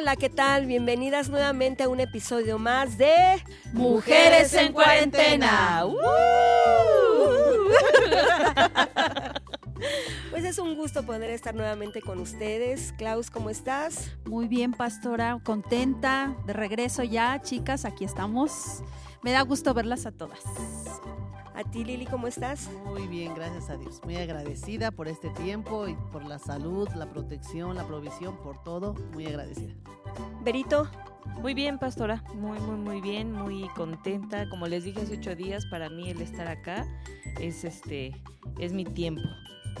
Hola, ¿qué tal? Bienvenidas nuevamente a un episodio más de Mujeres en Cuarentena. ¡Uh! Pues es un gusto poder estar nuevamente con ustedes. Klaus, ¿cómo estás? Muy bien, pastora, contenta de regreso ya, chicas, aquí estamos. Me da gusto verlas a todas. A ti, Lili, ¿cómo estás? Muy bien, gracias a Dios. Muy agradecida por este tiempo y por la salud, la protección, la provisión, por todo. Muy agradecida. Berito. Muy bien, pastora. Muy, muy, muy bien. Muy contenta. Como les dije hace ocho días, para mí el estar acá es este, es mi tiempo.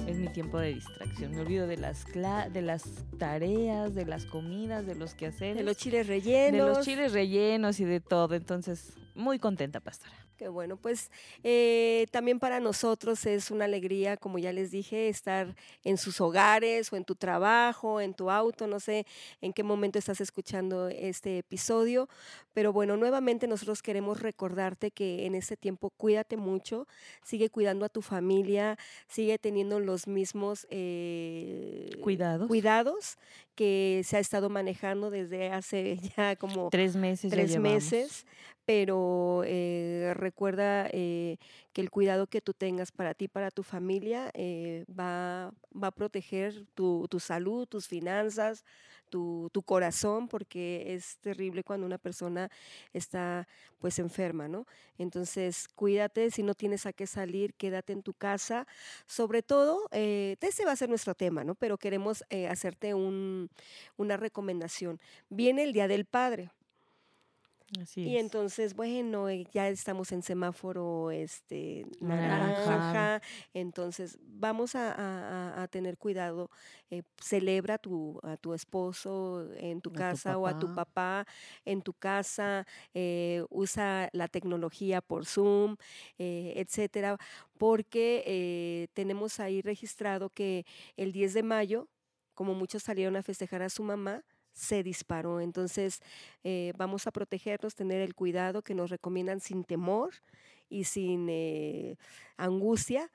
Es mi tiempo de distracción. Me olvido de las de las tareas, de las comidas, de los quehaceres. De los chiles rellenos. De los chiles rellenos y de todo. Entonces, muy contenta, pastora. Qué bueno, pues eh, también para nosotros es una alegría, como ya les dije, estar en sus hogares o en tu trabajo, en tu auto, no sé en qué momento estás escuchando este episodio, pero bueno, nuevamente nosotros queremos recordarte que en este tiempo cuídate mucho, sigue cuidando a tu familia, sigue teniendo los mismos eh, cuidados. cuidados que se ha estado manejando desde hace ya como tres meses. Tres meses, pero eh, recuerda eh, que el cuidado que tú tengas para ti, para tu familia, eh, va, va, a proteger tu, tu salud, tus finanzas, tu, corazón, porque es terrible cuando una persona está pues enferma, ¿no? Entonces, cuídate, si no tienes a qué salir, quédate en tu casa. Sobre todo, eh, ese va a ser nuestro tema, ¿no? Pero queremos hacerte un, una recomendación. Viene el Día del Padre y entonces, bueno, eh, ya estamos en semáforo este, naranja, entonces vamos a, tener cuidado. Eh, celebra a tu, a tu esposo en tu casa o a tu papá en tu casa, eh, usa la tecnología por Zoom, etcétera, porque tenemos ahí registrado que el 10 de mayo, como muchos salieron a festejar a su mamá, se disparó. Entonces, eh, vamos a protegernos, tener el cuidado que nos recomiendan sin temor y sin eh, angustia.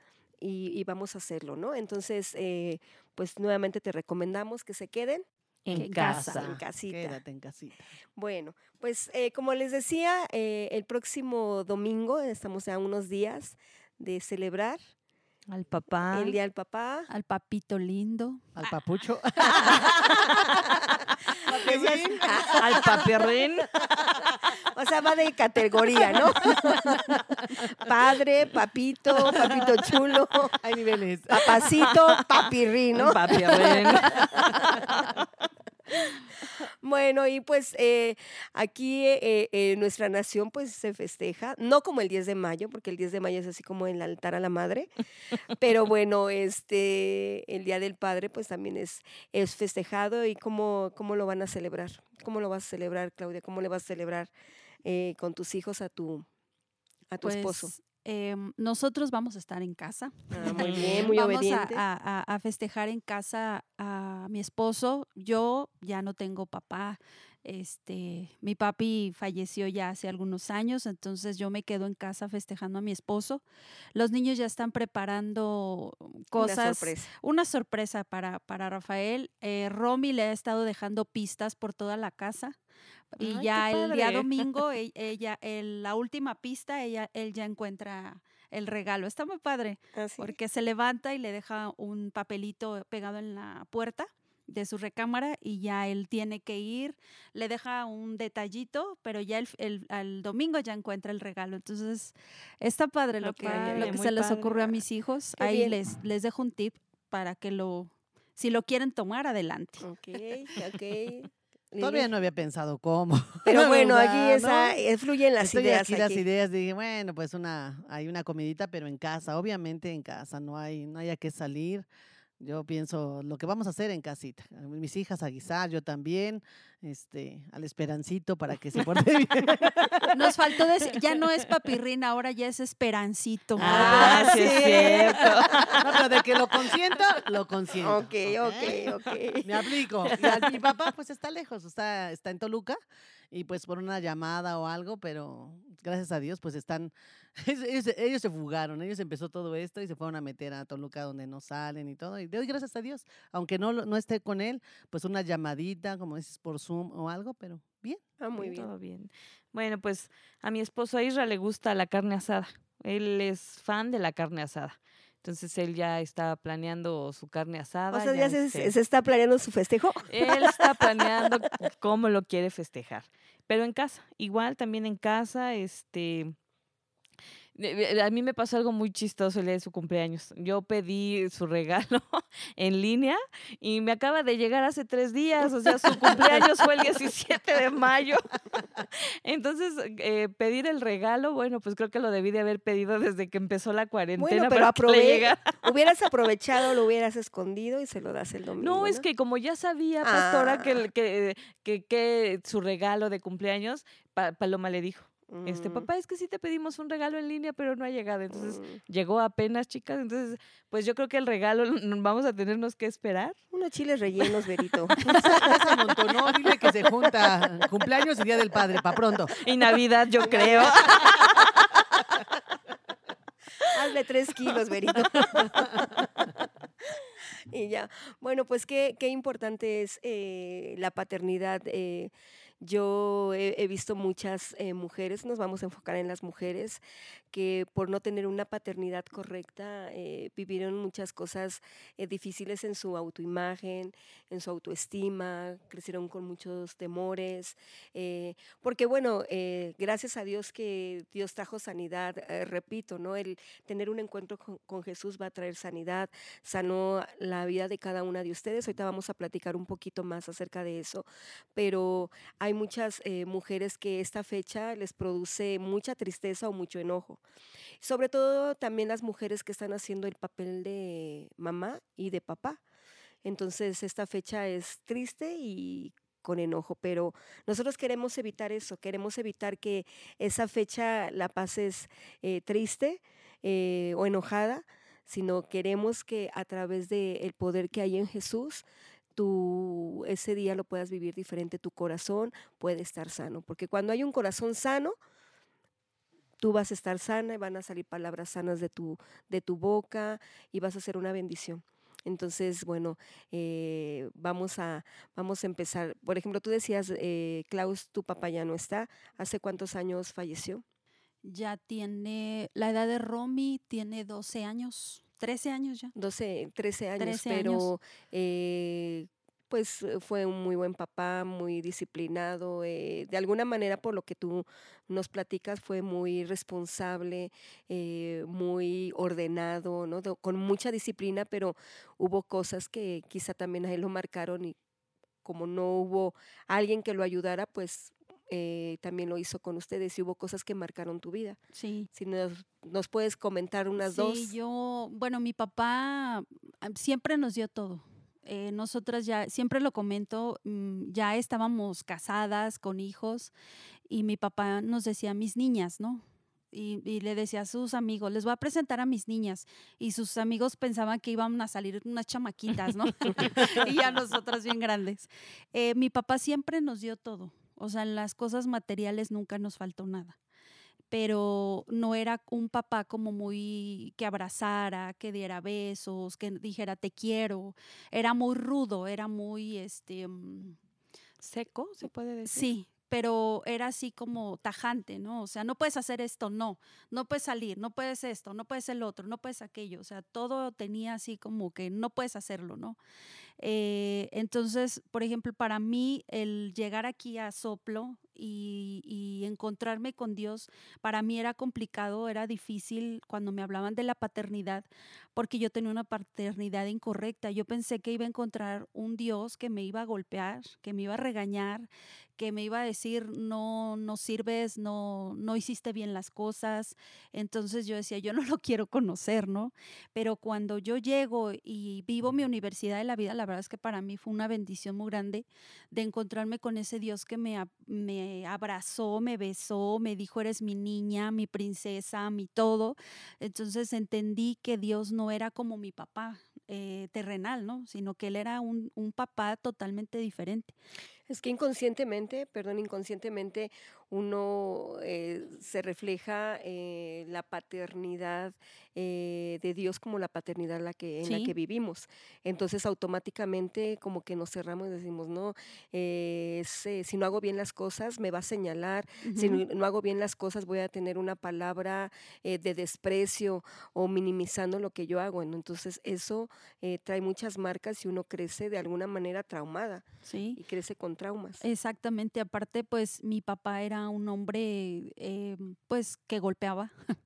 Y, vamos a hacerlo, ¿no? Entonces, eh, pues nuevamente te recomendamos que se queden en, casa, en casita. Quédate en casita. Bueno, pues como les decía, el próximo domingo, estamos a unos días de celebrar al papá. El día del papá. Al papito lindo. Al papucho. al papirrín. O sea, va de categoría, ¿no? Padre, papito, papito chulo. Hay niveles. Papacito, papirrín, ¿no? Papirrín. Bueno, y pues eh, aquí eh, eh, nuestra nación pues se festeja, no como el 10 de mayo, porque el 10 de mayo es así como el altar a la madre, pero bueno, este, el Día del Padre pues también es, es festejado y cómo, cómo lo van a celebrar, cómo lo vas a celebrar, Claudia, cómo le vas a celebrar con tus hijos a tu, a tu esposo. Em, nosotros vamos a estar en casa. Ah, muy bien, muy vamos A, festejar en casa a mi esposo. Yo ya no tengo papá. Este, mi papi falleció ya hace algunos años, entonces yo me quedo en casa festejando a mi esposo. Los niños ya están preparando cosas. Una sorpresa. Una sorpresa para, para Rafael. Eh, Romy le ha estado dejando pistas por toda la casa y ya el día domingo, e, ella, la última pista, ella, él ya encuentra el regalo. Está muy padre, ¿Ah, porque se levanta y le deja un papelito pegado en la puerta de su recámara y ya él tiene que ir, le deja un detallito, pero ya el, el, domingo ya encuentra el regalo. Entonces, está padre lo que, lo que se les ocurrió a mis hijos. Ahí les, les dejo un tip para que lo, si lo quieren tomar, adelante. Ok, ok. Todavía no había pensado cómo. Pero bueno, aquí está, eh, fluyen las ideas. Aquí, las ideas, dije, bueno, pues una, hay una comidita, pero en casa, obviamente en casa, no hay, no haya que salir. Yo pienso lo que vamos a hacer en casita. Mis hijas a guisar, yo también, este, al esperancito para que se porte bien. Nos faltó decir, ya no es papirrín, ahora ya es esperancito. Ah, sí, es cierto. No, pero de que lo consiento, lo consiento. Ok, ok, ok. Me aplico. Y mi papá, pues está lejos, está, está en Toluca y pues por una llamada o algo, pero gracias a Dios, pues están ellos, ellos se fugaron, ellos empezó todo esto y se fueron a meter a Toluca donde no salen y todo. Y doy gracias a Dios, aunque no, no esté con él, pues una llamadita, como dices, por Zoom o algo, pero bien. Ah, muy bien. Todo bien. Bueno, pues a mi esposo a Isra le gusta la carne asada. Él es fan de la carne asada. Entonces él ya está planeando su carne asada. O sea, ya se, este, se está planeando su festejo. Él está planeando cómo lo quiere festejar. Pero en casa, igual también en casa, este. A mí me pasó algo muy chistoso el día de su cumpleaños. Yo pedí su regalo en línea y me acaba de llegar hace tres días. O sea, su cumpleaños fue el 17 de mayo. Entonces, eh, pedir el regalo, bueno, pues creo que lo debí de haber pedido desde que empezó la cuarentena. pero aprove-. Hubieras aprovechado, lo hubieras escondido y se lo das el domingo. No, es que como ya sabía, pastora, que, Ah. el- que, que, que su regalo de cumpleaños, Pa- Paloma le dijo, este Mm, papá, es que sí te pedimos un regalo en línea, pero no ha llegado. Entonces mm. llegó apenas, chicas. Entonces, pues yo creo que el regalo vamos a tenernos que esperar. Unos chiles rellenos, Berito. Se amontonó, dile que se junta cumpleaños y Día del Padre, para pronto. Y Navidad, yo creo. Hazle tres kilos, Berito. y ya. Bueno, pues qué, qué importante es eh, la paternidad. eh, yo he, visto muchas eh, mujeres, nos vamos a enfocar en las mujeres, que por no tener una paternidad correcta eh, vivieron muchas cosas eh, difíciles en su autoimagen, en su autoestima, crecieron con muchos temores, porque bueno, gracias a Dios que Dios trajo sanidad, repito, ¿no? El tener un encuentro con, con Jesús va a traer sanidad, sanó la vida de cada una de ustedes. Ahorita vamos a platicar un poquito más acerca de eso, pero hay muchas eh, mujeres que esta fecha les produce mucha tristeza o mucho enojo. Sobre todo también las mujeres que están haciendo el papel de mamá y de papá. Entonces esta fecha es triste y con enojo, pero nosotros queremos evitar eso, queremos evitar que esa fecha la pases eh, triste eh, o enojada, sino queremos que a través del poder que hay en Jesús, tú ese día lo puedas vivir diferente, tu corazón puede estar sano, porque cuando hay un corazón sano, tú vas a estar sana y van a salir palabras sanas de tu, de tu boca y vas a ser una bendición. Entonces, bueno, eh, vamos, a, vamos a empezar. Por ejemplo, tú decías, eh, Klaus, tu papá ya no está. ¿Hace cuántos años falleció? Ya tiene, la edad de Romy tiene 12 años, 13 años ya. 12, 13 años, 13 pero años. eh, pues eh, fue un muy buen papá, muy disciplinado. eh, de alguna manera, por lo que tú nos platicas, fue muy responsable, eh, muy ordenado, ¿no? De- con mucha disciplina, pero hubo cosas que quizá también a él lo marcaron y como no hubo alguien que lo ayudara, pues eh, también lo hizo con ustedes y hubo cosas que marcaron tu vida. Sí. Si nos, nos puedes comentar unas sí, dos. yo, bueno, mi papá ah, siempre nos dio todo. Eh, nosotras ya, siempre lo comento, mm, ya estábamos casadas con hijos y mi papá nos decía, mis niñas, ¿no? Y, y le decía a sus amigos, les voy a presentar a mis niñas. Y sus amigos pensaban que iban a salir unas chamaquitas, ¿no? y a nosotras bien grandes. Eh, mi papá siempre nos dio todo. O sea, en las cosas materiales nunca nos faltó nada pero no era un papá como muy que abrazara, que diera besos, que dijera te quiero. Era muy rudo, era muy este mm, ¿Seco, se puede decir? sí, pero era así como tajante, ¿no? O sea, no puedes hacer esto, no, no puedes salir, no puedes esto, no puedes el otro, no puedes aquello, o sea, todo tenía así como que no puedes hacerlo, ¿no? Eh, entonces, por ejemplo, para mí el llegar aquí a Soplo y, y encontrarme con Dios, para mí era complicado, era difícil cuando me hablaban de la paternidad, porque yo tenía una paternidad incorrecta. Yo pensé que iba a encontrar un Dios que me iba a golpear, que me iba a regañar, que me iba a decir no no sirves, no no hiciste bien las cosas. Entonces yo decía, yo no lo quiero conocer, ¿no? Pero cuando yo llego y vivo mi universidad de la vida, la verdad es que para mí fue una bendición muy grande de encontrarme con ese Dios que me, me abrazó, me besó, me dijo, eres mi niña, mi princesa, mi todo. Entonces entendí que Dios no era como mi papá eh, terrenal, ¿no? Sino que Él era un, un papá totalmente diferente. Es que inconscientemente, perdón, inconscientemente uno eh, se refleja eh, la paternidad eh, de Dios como la paternidad la que, en la que vivimos. Entonces automáticamente como que nos cerramos y decimos, no, si no hago bien las cosas me va a señalar, si no, hago bien las cosas voy a tener una palabra de desprecio o minimizando lo que yo hago. Entonces eso trae muchas marcas y uno crece de alguna manera traumada sí. y crece con traumas. Exactamente, aparte pues mi papá era un hombre eh, pues que golpeaba,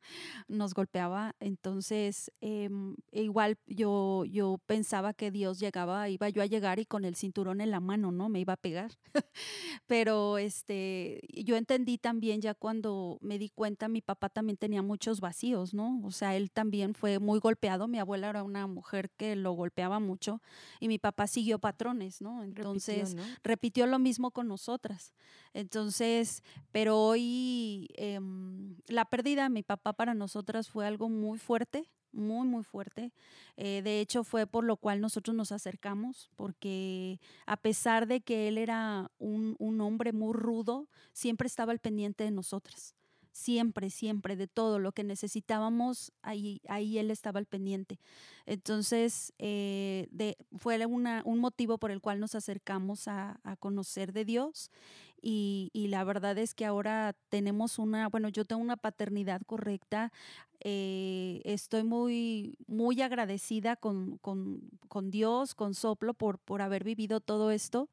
nos golpeaba, entonces em, igual yo, yo pensaba que Dios llegaba, iba yo a llegar y con el cinturón en la mano, ¿no? Me iba a pegar. Pero este, yo entendí también ya cuando me di cuenta, mi papá también tenía muchos vacíos, ¿no? O sea, él también fue muy golpeado, mi abuela era una mujer que lo golpeaba mucho y mi papá siguió patrones, ¿no? Entonces repitió lo mismo con nosotras. Entonces, pero hoy em, la pérdida de mi papá para nosotras fue algo muy fuerte, muy, muy fuerte. Eh, de hecho, fue por lo cual nosotros nos acercamos, porque a pesar de que él era un, un hombre muy rudo, siempre estaba al pendiente de nosotras siempre, siempre, de todo lo que necesitábamos, ahí, ahí él estaba al pendiente. Entonces, eh, fue una, un motivo por el cual nos acercamos a, a conocer de Dios y, y, la verdad es que ahora tenemos una, bueno, yo tengo una paternidad correcta. Eh, estoy muy, muy agradecida con, con, con, Dios, con Soplo, por, por haber vivido todo esto,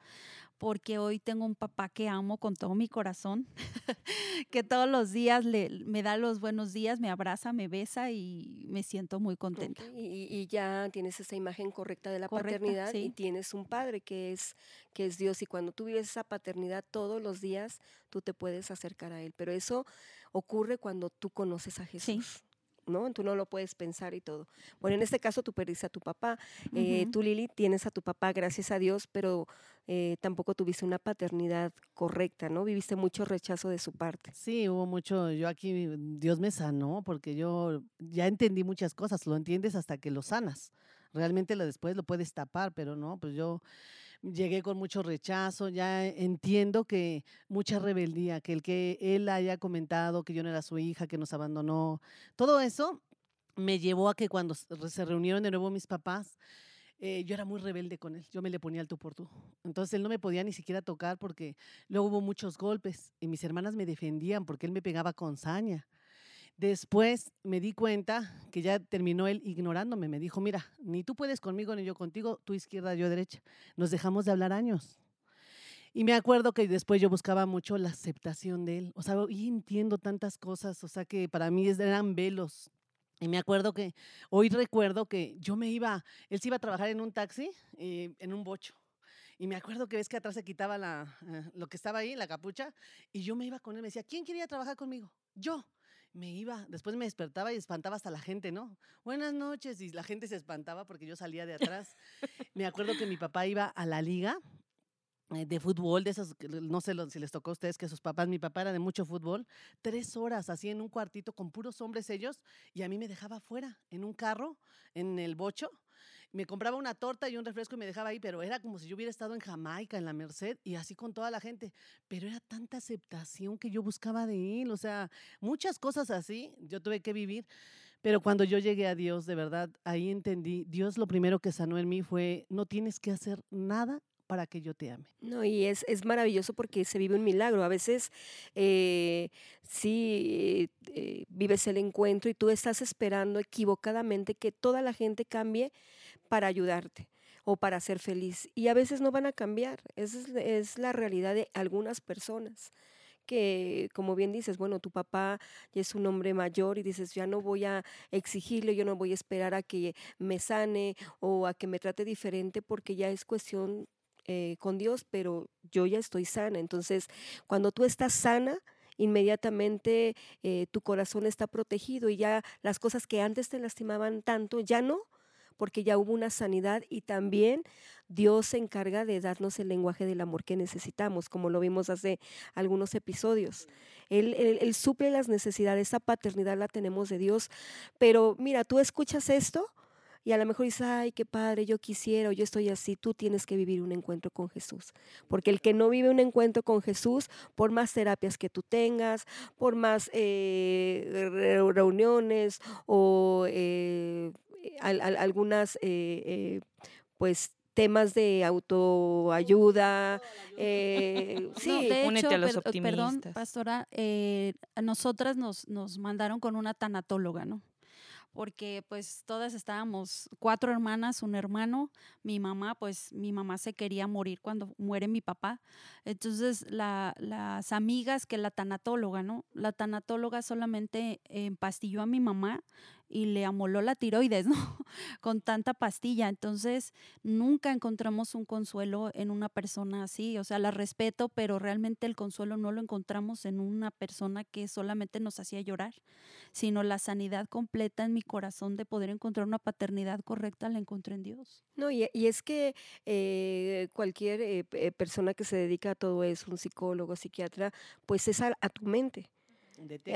porque hoy tengo un papá que amo con todo mi corazón, que todos los días le, me da los buenos días, me abraza, me besa y me siento muy contenta. Y, ya tienes esa imagen correcta de la paternidad y tienes un padre que es, que es Dios y cuando tú vives esa paternidad todos los días, tú te puedes acercar a Él. Pero eso ocurre cuando tú conoces a Jesús. ¿No? Tú no lo puedes pensar y todo. Bueno, en este caso tú perdiste a tu papá. Eh, tú, Lili, tienes a tu papá, gracias a Dios, pero eh, tampoco tuviste una paternidad correcta, ¿no? Viviste mucho rechazo de su parte. Sí, hubo mucho. Yo aquí, Dios me sanó porque yo ya entendí muchas cosas. Lo entiendes hasta que lo sanas. Realmente lo después lo puedes tapar, pero no, pues yo llegué con mucho rechazo, ya entiendo que mucha rebeldía, que el que él haya comentado que yo no era su hija, que nos abandonó, todo eso me llevó a que cuando se reunieron de nuevo mis papás, eh, yo era muy rebelde con él, yo me le ponía al tú por tú. Entonces él no me podía ni siquiera tocar porque luego hubo muchos golpes y mis hermanas me defendían porque él me pegaba con saña. Después me di cuenta que ya terminó él ignorándome. Me dijo, mira, ni tú puedes conmigo ni yo contigo, tú izquierda, yo derecha. Nos dejamos de hablar años. Y me acuerdo que después yo buscaba mucho la aceptación de él. O sea, y entiendo tantas cosas, o sea, que para mí eran velos. Y me acuerdo que, hoy recuerdo que yo me iba, él se iba a trabajar en un taxi, eh, en un bocho. Y me acuerdo que ves que atrás se quitaba la, eh, lo que estaba ahí, la capucha, y yo me iba con él, me decía, ¿quién quería trabajar conmigo? Yo me iba, después me despertaba y espantaba hasta la gente, ¿no? Buenas noches, y la gente se espantaba porque yo salía de atrás. me acuerdo que mi papá iba a la liga eh, de fútbol, de esos, no sé si les tocó a ustedes que sus papás, mi papá era de mucho fútbol, tres horas así en un cuartito con puros hombres ellos, y a mí me dejaba afuera, en un carro, en el bocho, me compraba una torta y un refresco y me dejaba ahí, pero era como si yo hubiera estado en Jamaica, en la Merced, y así con toda la gente. Pero era tanta aceptación que yo buscaba de él, o sea, muchas cosas así yo tuve que vivir. Pero cuando yo llegué a Dios, de verdad, ahí entendí, Dios lo primero que sanó en mí fue, no tienes que hacer nada para que yo te ame. No, y es, es maravilloso porque se vive un milagro. A veces eh, sí eh, vives el encuentro y tú estás esperando equivocadamente que toda la gente cambie para ayudarte o para ser feliz. Y a veces no van a cambiar. Esa es, la realidad de algunas personas que, como bien dices, bueno, tu papá es un hombre mayor y dices, ya no voy a exigirle, yo no voy a esperar a que me sane o a que me trate diferente porque ya es cuestión eh, con Dios, pero yo ya estoy sana. Entonces, cuando tú estás sana, inmediatamente eh, tu corazón está protegido y ya las cosas que antes te lastimaban tanto, ya no, porque ya hubo una sanidad y también Dios se encarga de darnos el lenguaje del amor que necesitamos, como lo vimos hace algunos episodios. Él, él, suple las necesidades, esa paternidad la tenemos de Dios, pero mira, tú escuchas esto y a lo mejor dices, ay, qué padre, yo quisiera, o yo estoy así, tú tienes que vivir un encuentro con Jesús. Porque el que no vive un encuentro con Jesús, por más terapias que tú tengas, por más eh, reuniones o eh, algunas, eh, pues, temas de autoayuda. Eh, sí, de hecho, a los perdón, pastora, eh, nosotras nos, nos mandaron con una tanatóloga, ¿no? porque pues todas estábamos, cuatro hermanas, un hermano, mi mamá, pues mi mamá se quería morir cuando muere mi papá. Entonces las amigas que la tanatóloga, ¿no? La tanatóloga solamente empastilló a mi mamá y le amoló la tiroides, ¿no? Con tanta pastilla. Entonces, nunca encontramos un consuelo en una persona así. O sea, la respeto, pero realmente el consuelo no lo encontramos en una persona que solamente nos hacía llorar, sino la sanidad completa en mi corazón de poder encontrar una paternidad correcta la encontré en Dios. No, y, es que eh, cualquier eh, eh, persona que se dedica a todo eso, un psicólogo, psiquiatra, pues es a tu mente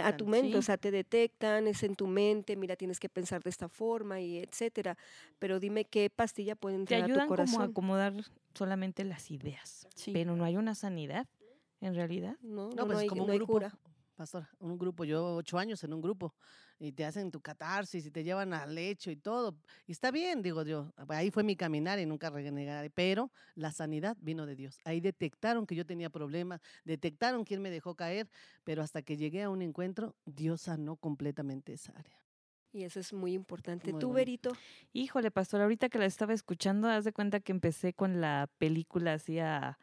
a tu mente, o sea, te detectan, es en tu mente, mira, tienes que pensar de esta forma y etcétera. Pero dime qué pastilla puede entrar te ayudan a tu corazón. como a acomodar solamente las ideas, pero no hay una sanidad en realidad. No, no, pues hay, como un grupo, cura. Pastor, un grupo, yo ocho años en un grupo y te hacen tu catarsis y te llevan al lecho y todo. Y está bien, digo yo. Ahí fue mi caminar y nunca renegaré. Pero la sanidad vino de Dios. Ahí detectaron que yo tenía problemas, detectaron quién me dejó caer, pero hasta que llegué a un encuentro, Dios sanó completamente esa área. Y eso es muy importante. ¿Tú, Berito? Híjole, pastor, ahorita que la estaba escuchando, haz de cuenta que empecé con la película así a...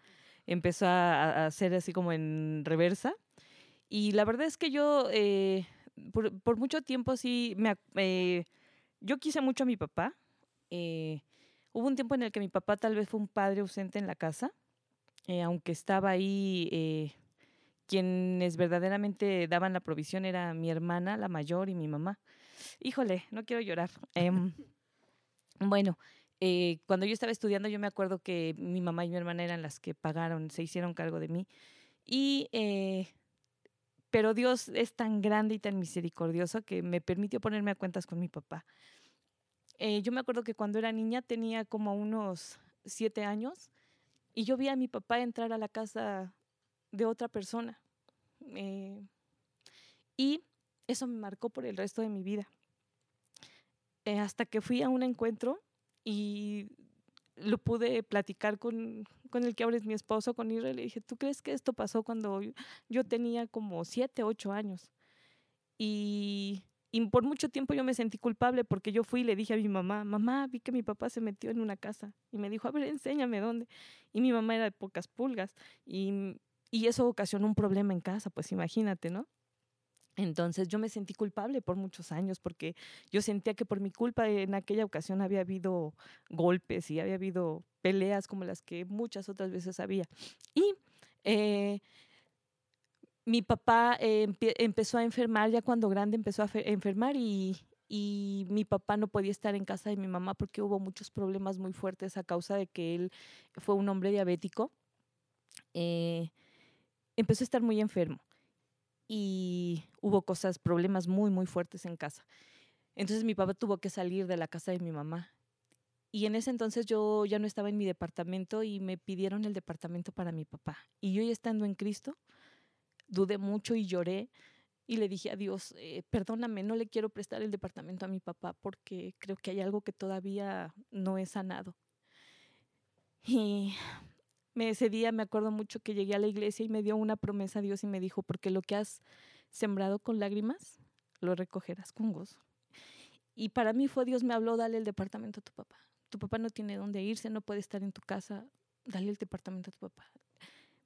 Empezó a, hacer así como en reversa. Y la verdad es que yo eh, por, mucho tiempo sí, me, eh, yo quise mucho a mi papá. Eh, hubo un tiempo en el que mi papá tal vez fue un padre ausente en la casa, aunque estaba ahí, quienes verdaderamente daban la provisión era mi hermana, la mayor, y mi mamá. Híjole, no quiero llorar. Em, bueno, cuando yo estaba estudiando, yo me acuerdo que mi mamá y mi hermana eran las que pagaron, se hicieron cargo de mí. Y pero Dios es tan grande y tan misericordioso que me permitió ponerme a cuentas con mi papá. Eh, yo me acuerdo que cuando era niña tenía como unos siete años y yo vi a mi papá entrar a la casa de otra persona. Eh, y eso me marcó por el resto de mi vida. Eh, hasta que fui a un encuentro y lo pude platicar con, con, el que ahora es mi esposo, con Israel. Le dije, ¿tú crees que esto pasó cuando yo tenía como siete, ocho años? Y, y, por mucho tiempo yo me sentí culpable porque yo fui y le dije a mi mamá, mamá, vi que mi papá se metió en una casa. Y me dijo, a ver, enséñame dónde. Y mi mamá era de pocas pulgas. Y, y eso ocasionó un problema en casa, pues imagínate, ¿no? Entonces yo me sentí culpable por muchos años porque yo sentía que por mi culpa en aquella ocasión había habido golpes y había habido peleas como las que muchas otras veces había. Y eh, mi papá empezó a enfermar, ya cuando grande empezó a enfermar y, mi papá no podía estar en casa de mi mamá porque hubo muchos problemas muy fuertes a causa de que él fue un hombre diabético. Eh, empezó a estar muy enfermo y hubo cosas, problemas muy, muy fuertes en casa. Entonces mi papá tuvo que salir de la casa de mi mamá. Y en ese entonces yo ya no estaba en mi departamento y me pidieron el departamento para mi papá. Y yo ya estando en Cristo, dudé mucho y lloré y le dije a Dios, eh, perdóname, no le quiero prestar el departamento a mi papá porque creo que hay algo que todavía no he sanado. Y ese día me acuerdo mucho que llegué a la iglesia y me dio una promesa a Dios y me dijo, porque lo que has sembrado con lágrimas, lo recogerás con gozo. Y para mí fue Dios me habló, dale el departamento a tu papá. Tu papá no tiene dónde irse, no puede estar en tu casa, dale el departamento a tu papá.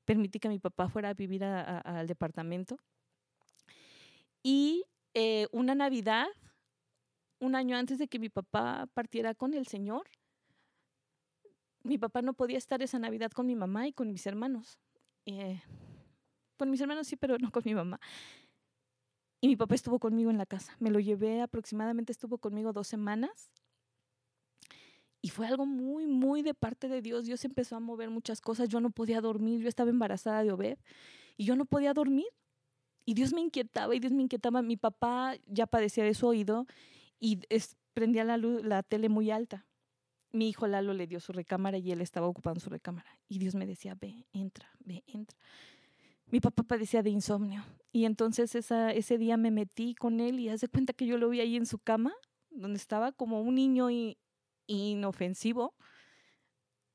Permití que mi papá fuera a vivir al departamento. Y eh, una Navidad, un año antes de que mi papá partiera con el Señor, mi papá no podía estar esa Navidad con mi mamá y con mis hermanos. Eh, con mis hermanos sí, pero no con mi mamá. Y mi papá estuvo conmigo en la casa. Me lo llevé aproximadamente, estuvo conmigo dos semanas. Y fue algo muy, muy de parte de Dios. Dios empezó a mover muchas cosas. Yo no podía dormir. Yo estaba embarazada de Obed y yo no podía dormir. Y Dios me inquietaba y Dios me inquietaba. Mi papá ya padecía de su oído y prendía la, luz, la tele muy alta. Mi hijo Lalo le dio su recámara y él estaba ocupando su recámara. Y Dios me decía, ve, entra, ve, entra. Mi papá padecía de insomnio. Y entonces ese día me metí con él y hace cuenta que yo lo vi ahí en su cama, donde estaba como un niño inofensivo.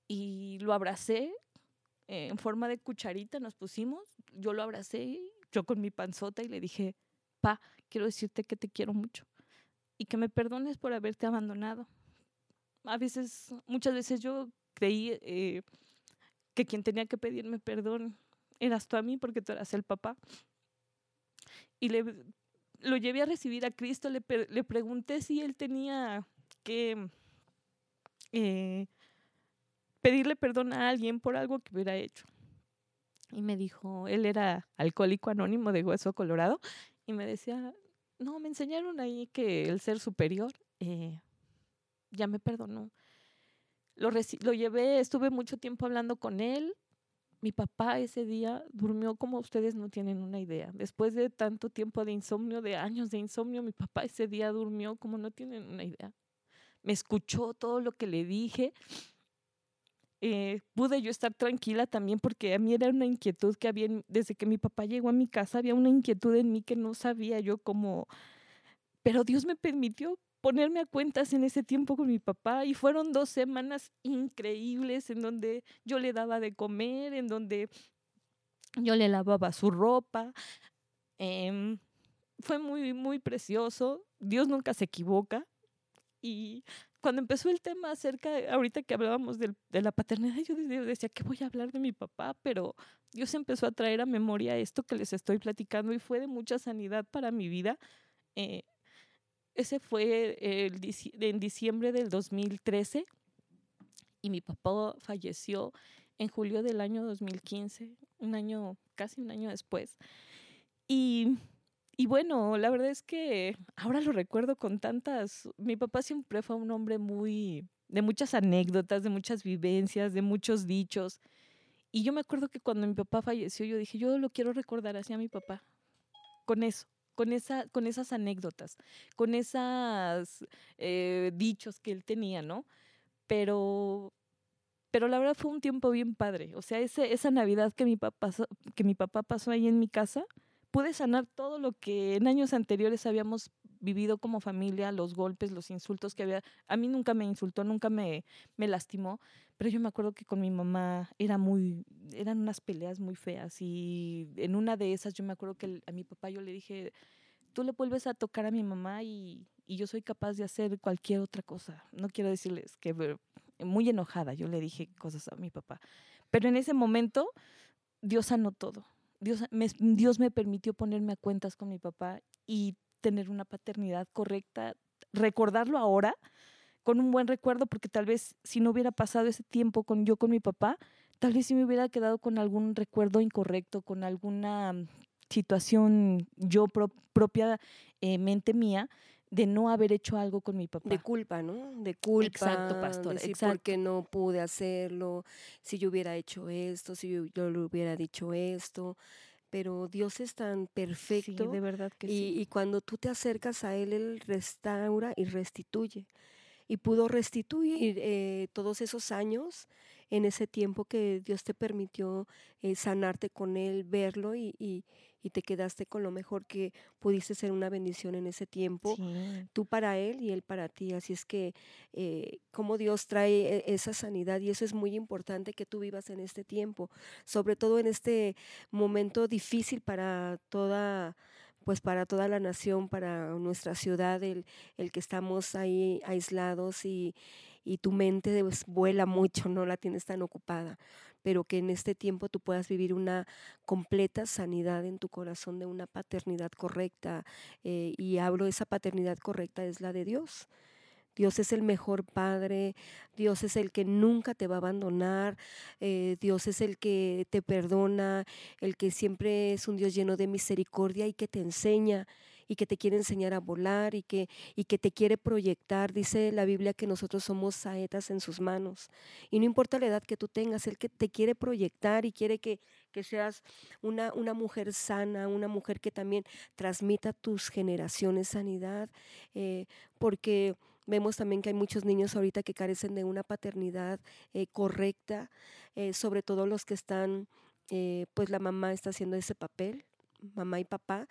Y lo abracé en forma de cucharita, nos pusimos. Yo lo abracé, yo con mi panzota y le dije, pa, quiero decirte que te quiero mucho y que me perdones por haberte abandonado. A veces, muchas veces yo creí eh, que quien tenía que pedirme perdón eras tú a mí porque tú eras el papá. Y le, lo llevé a recibir a Cristo, le, le pregunté si él tenía que eh, pedirle perdón a alguien por algo que hubiera hecho. Y me dijo, él era alcohólico anónimo de Hueso Colorado, y me decía, no, me enseñaron ahí que el ser superior eh, ya me perdonó. Lo, lo llevé, estuve mucho tiempo hablando con él. Mi papá ese día durmió como ustedes no tienen una idea. Después de tanto tiempo de insomnio, de años de insomnio, mi papá ese día durmió como no tienen una idea. Me escuchó todo lo que le dije eh, pude yo estar tranquila también porque a mí era una inquietud que había, desde que mi papá llegó a mi casa, había una inquietud en mí que no sabía yo cómo, pero Dios me permitió ponerme a cuentas en ese tiempo con mi papá y fueron dos semanas increíbles en donde yo le daba de comer, en donde yo le lavaba su ropa. Em, fue muy, muy precioso. Dios nunca se equivoca. Y cuando empezó el tema acerca, ahorita que hablábamos de, la paternidad, yo decía, que voy a hablar de mi papá? Pero Dios empezó a traer a memoria esto que les estoy platicando y fue de mucha sanidad para mi vida. Eh, ese fue el, en diciembre del 2013 y mi papá falleció en julio del año 2015, un año, casi un año después. Y y bueno, la verdad es que ahora lo recuerdo con tantas, mi papá siempre fue un hombre muy, de muchas anécdotas, de muchas vivencias, de muchos dichos. Y yo me acuerdo que cuando mi papá falleció, yo dije, yo lo quiero recordar así a mi papá, con eso, con, esa, con esas anécdotas, con esos eh, dichos que él tenía, ¿no? Pero, pero la verdad fue un tiempo bien padre. O sea, ese, esa Navidad que mi, papá, que mi papá pasó ahí en mi casa, pude sanar todo lo que en años anteriores habíamos vivido como familia, los golpes, los insultos que había. A mí nunca me insultó, nunca me, me lastimó, pero yo me acuerdo que con mi mamá era muy, eran unas peleas muy feas y en una de esas yo me acuerdo que a mi papá yo le dije, tú le vuelves a tocar a mi mamá y, y yo soy capaz de hacer cualquier otra cosa. No quiero decirles que muy enojada yo le dije cosas a mi papá, pero en ese momento Dios sanó todo Dios me, Dios me permitió ponerme a cuentas con mi papá y tener una paternidad correcta, recordarlo ahora con un buen recuerdo, porque tal vez si no hubiera pasado ese tiempo con yo con mi papá, tal vez si me hubiera quedado con algún recuerdo incorrecto, con alguna mm, situación yo propia eh, mente mía de no haber hecho algo con mi papá. De culpa, ¿no? De culpa. Exacto, pastor. Decir, ¿Por qué no pude hacerlo? Si yo hubiera hecho esto, si yo, yo le hubiera dicho esto. Pero Dios es tan perfecto. de verdad que y, sí. Y cuando tú te acercas a Él, Él restaura y restituye. Y pudo restituir eh, todos esos años en ese tiempo que Dios te permitió eh, sanarte con Él, verlo y, y, y te quedaste con lo mejor que pudiste ser una bendición en ese tiempo, tú para Él y Él para ti. Así es que eh, como Dios trae e, esa sanidad y eso es muy importante que tú vivas en este tiempo, sobre todo en este momento difícil para toda pues para toda la nación, para nuestra ciudad, el, el que estamos ahí aislados y, y tu mente vuela mucho, no la tienes tan ocupada pero que en este tiempo tú puedas vivir una completa sanidad en tu corazón de una paternidad correcta. Eh, y hablo de esa paternidad correcta, es la de Dios. Dios es el mejor padre, Dios es el que nunca te va a abandonar, eh, Dios es el que te perdona, el que siempre es un Dios lleno de misericordia y que te enseña y que te quiere enseñar a volar y que, y que te quiere proyectar. Dice la Biblia que nosotros somos saetas en sus manos. Y no importa la edad que tú tengas, Él que te quiere proyectar y quiere que, que seas una, una mujer sana, una mujer que también transmita a tus generaciones sanidad, eh, porque Vemos también que hay muchos niños ahorita que carecen de una paternidad eh, correcta, eh, sobre todo los que están, pues la mamá está haciendo ese papel, mamá y papá,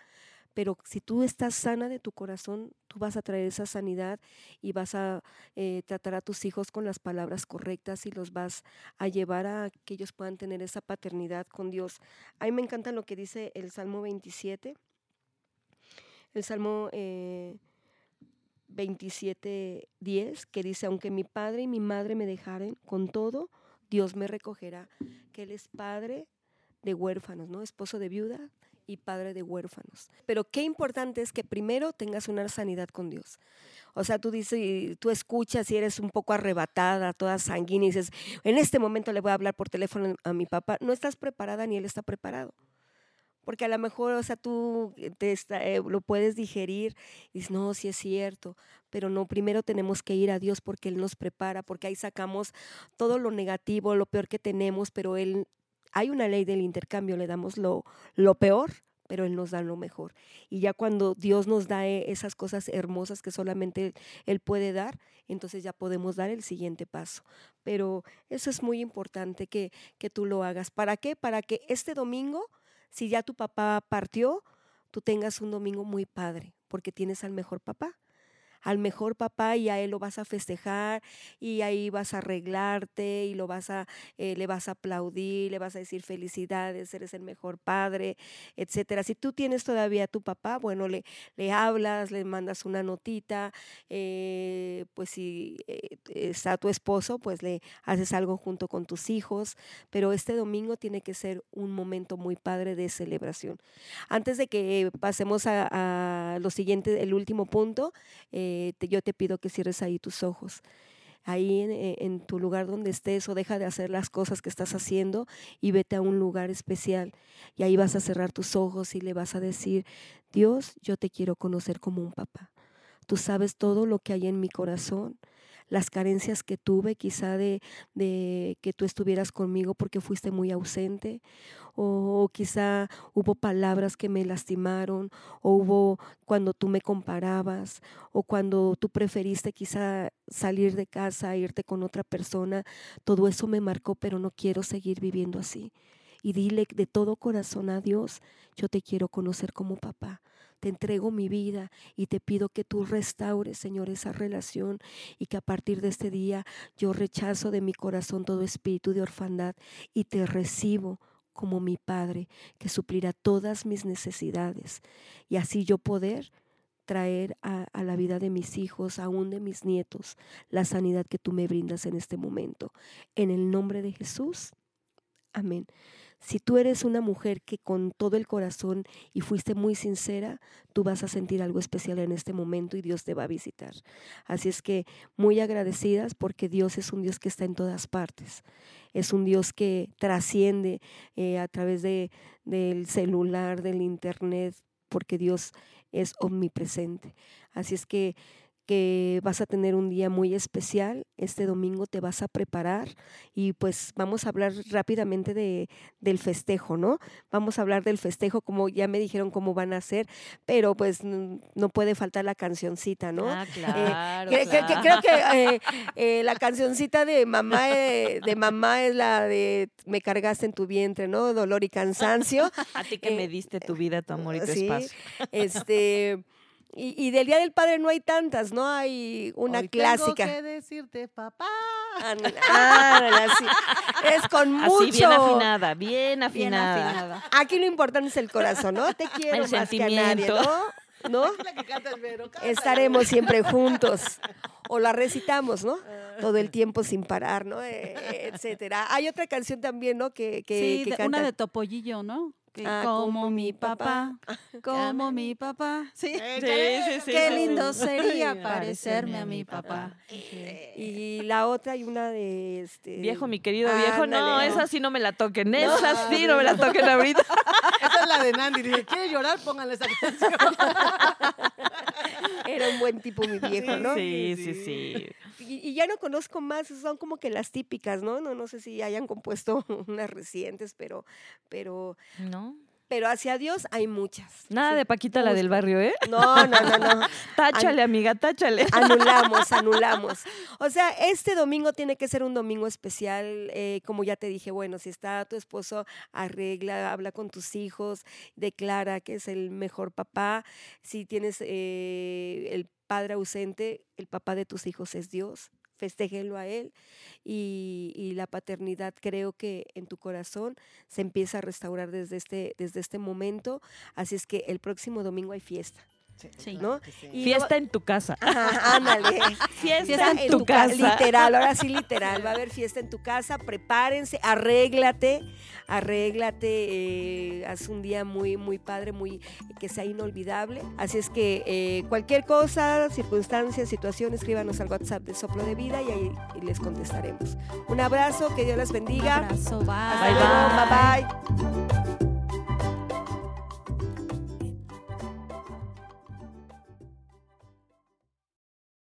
pero si tú estás sana de tu corazón, tú vas a traer esa sanidad y vas a eh, tratar a tus hijos con las palabras correctas y los vas a llevar a que ellos puedan tener esa paternidad con Dios. A mí me encanta lo que dice el Salmo 27. El Salmo eh, 27, 10, que dice, aunque mi padre y mi madre me dejaren, con todo, Dios me recogerá, que Él es padre de huérfanos, ¿no? Esposo de viuda y padre de huérfanos. Pero qué importante es que primero tengas una sanidad con Dios. O sea, tú dices, tú escuchas y eres un poco arrebatada, toda sanguínea y dices, en este momento le voy a hablar por teléfono a mi papá. No estás preparada ni él está preparado. Porque a lo mejor, o sea, tú te eh, lo puedes digerir y dices, no, sí es cierto, pero no, primero tenemos que ir a Dios porque Él nos prepara, porque ahí sacamos todo lo negativo, lo peor que tenemos, pero Él, hay una ley del intercambio, le damos lo, lo peor pero Él nos da lo mejor. Y ya cuando Dios nos da eh, esas cosas hermosas que solamente Él puede dar, entonces ya podemos dar el siguiente paso. Pero eso es muy importante que, que tú lo hagas. ¿Para qué? Para que este domingo si ya tu papá partió, tú tengas un domingo muy padre, porque tienes al mejor papá al mejor papá y a él lo vas a festejar y ahí vas a arreglarte y lo vas a, eh, le vas a aplaudir, le vas a decir felicidades, eres el mejor padre, etcétera. Si tú tienes todavía a tu papá, bueno, le, le hablas, le mandas una notita, eh, pues si eh, está tu esposo, pues le haces algo junto con tus hijos, pero este domingo tiene que ser un momento muy padre de celebración. Antes de que pasemos a, lo siguiente, el último punto, yo te pido que cierres ahí tus ojos ahí eh, en, tu lugar donde estés o deja de hacer las cosas que estás haciendo y vete a un lugar especial. Y ahí vas a cerrar tus ojos y le vas a decir, Dios, yo te quiero conocer como un papá. Tú sabes todo lo que hay en mi corazón las carencias que tuve, quizá de, que tú estuvieras conmigo porque fuiste muy ausente, o, quizá hubo palabras que me lastimaron, o hubo cuando tú me comparabas, o cuando tú preferiste quizá salir de casa, irte con otra persona, todo eso me marcó, pero no quiero seguir viviendo así. Y dile de todo corazón a Dios, yo te quiero conocer como papá te entrego mi vida y te pido que tú restaures, Señor, esa relación y que a partir de este día yo rechazo de mi corazón todo espíritu de orfandad y te recibo como mi Padre, que suplirá todas mis necesidades y así yo poder traer a, a, la vida de mis hijos, aún de mis nietos, la sanidad que tú me brindas en este momento. En el nombre de Jesús. Amén. Si tú eres una mujer que con todo el corazón y fuiste muy sincera, tú vas a sentir algo especial en este momento y Dios te va a visitar. Así es que muy agradecidas porque Dios es un Dios que está en todas partes. Es un Dios que trasciende eh, a través de, del celular, del internet, porque Dios es omnipresente. Así es que que vas a tener un día muy especial. Este domingo te vas a preparar y pues vamos a hablar rápidamente de, del festejo, ¿no? Vamos a hablar del festejo, como ya me dijeron cómo van a ser, pero pues no puede faltar la cancioncita, ¿no? Ah, claro. creo que eh, eh, la cancioncita de mamá, eh, de mamá es la de Me cargaste en tu vientre, ¿no? Dolor y cansancio. A ti que me diste tu vida, tu amor y tu espacio. Este. Y, del Día del Padre no hay tantas, ¿no? Hay una Hoy clásica. Tengo que decirte, papá. Ah, es con mucho. Así, bien afinada, bien afinada. bien afinada. Aquí lo importante es el corazón, ¿no? Te quiero el más que a nadie, ¿no? ¿No? Estaremos siempre juntos. O la recitamos, ¿no? Todo el tiempo sin parar, ¿no? E, etcétera. Hay otra canción también, ¿no? Que, que, sí, que una de Topollillo, ¿no? Ah, como mi papá, como mi papá. Sí, sí, sí. Qué sí, lindo sí. sería parecerme a mi papá. Y la otra hay una de este Viejo, mi querido viejo, no, Ándale, esa sí no me la toquen, esa sí no me la toquen ahorita. Esa es la de Nandy. Dice, ¿quiere llorar? Póngale esa canción. Era un buen tipo mi viejo, ¿no? Sí, sí, sí. Y, y ya no conozco más, son como que las típicas, ¿no? No, no sé si hayan compuesto unas recientes, pero, pero ¿No? Pero hacia Dios hay muchas. Nada Sí, de Paquita la del barrio, ¿eh? No, no, no, no. Táchale, amiga, táchale. Anulamos, anulamos. O sea, este domingo tiene que ser un domingo especial. eh, como ya te dije, bueno, si está tu esposo, arregla, habla con tus hijos, declara que es el mejor papá. Si tienes eh, el padre ausente, el papá de tus hijos es Dios. Festéjelo a Él y, y la paternidad creo que en tu corazón se empieza a restaurar desde este, desde este momento. Así es que el próximo domingo hay fiesta. Sí. ¿no? que sí. Y Fiesta en tu casa. Ajá, ándale. Fiesta en tu ca- casa. Literal, ahora sí literal. Va a haber fiesta en tu casa. Prepárense, arréglate, arréglate. eh, haz un día muy, muy padre, muy que sea inolvidable. Así es que eh, cualquier cosa, circunstancia, situación, escríbanos al WhatsApp de Soplo de Vida y ahí les contestaremos. Un abrazo, que Dios les Un bendiga. abrazo, bye. Hasta Bye, luego, bye bye.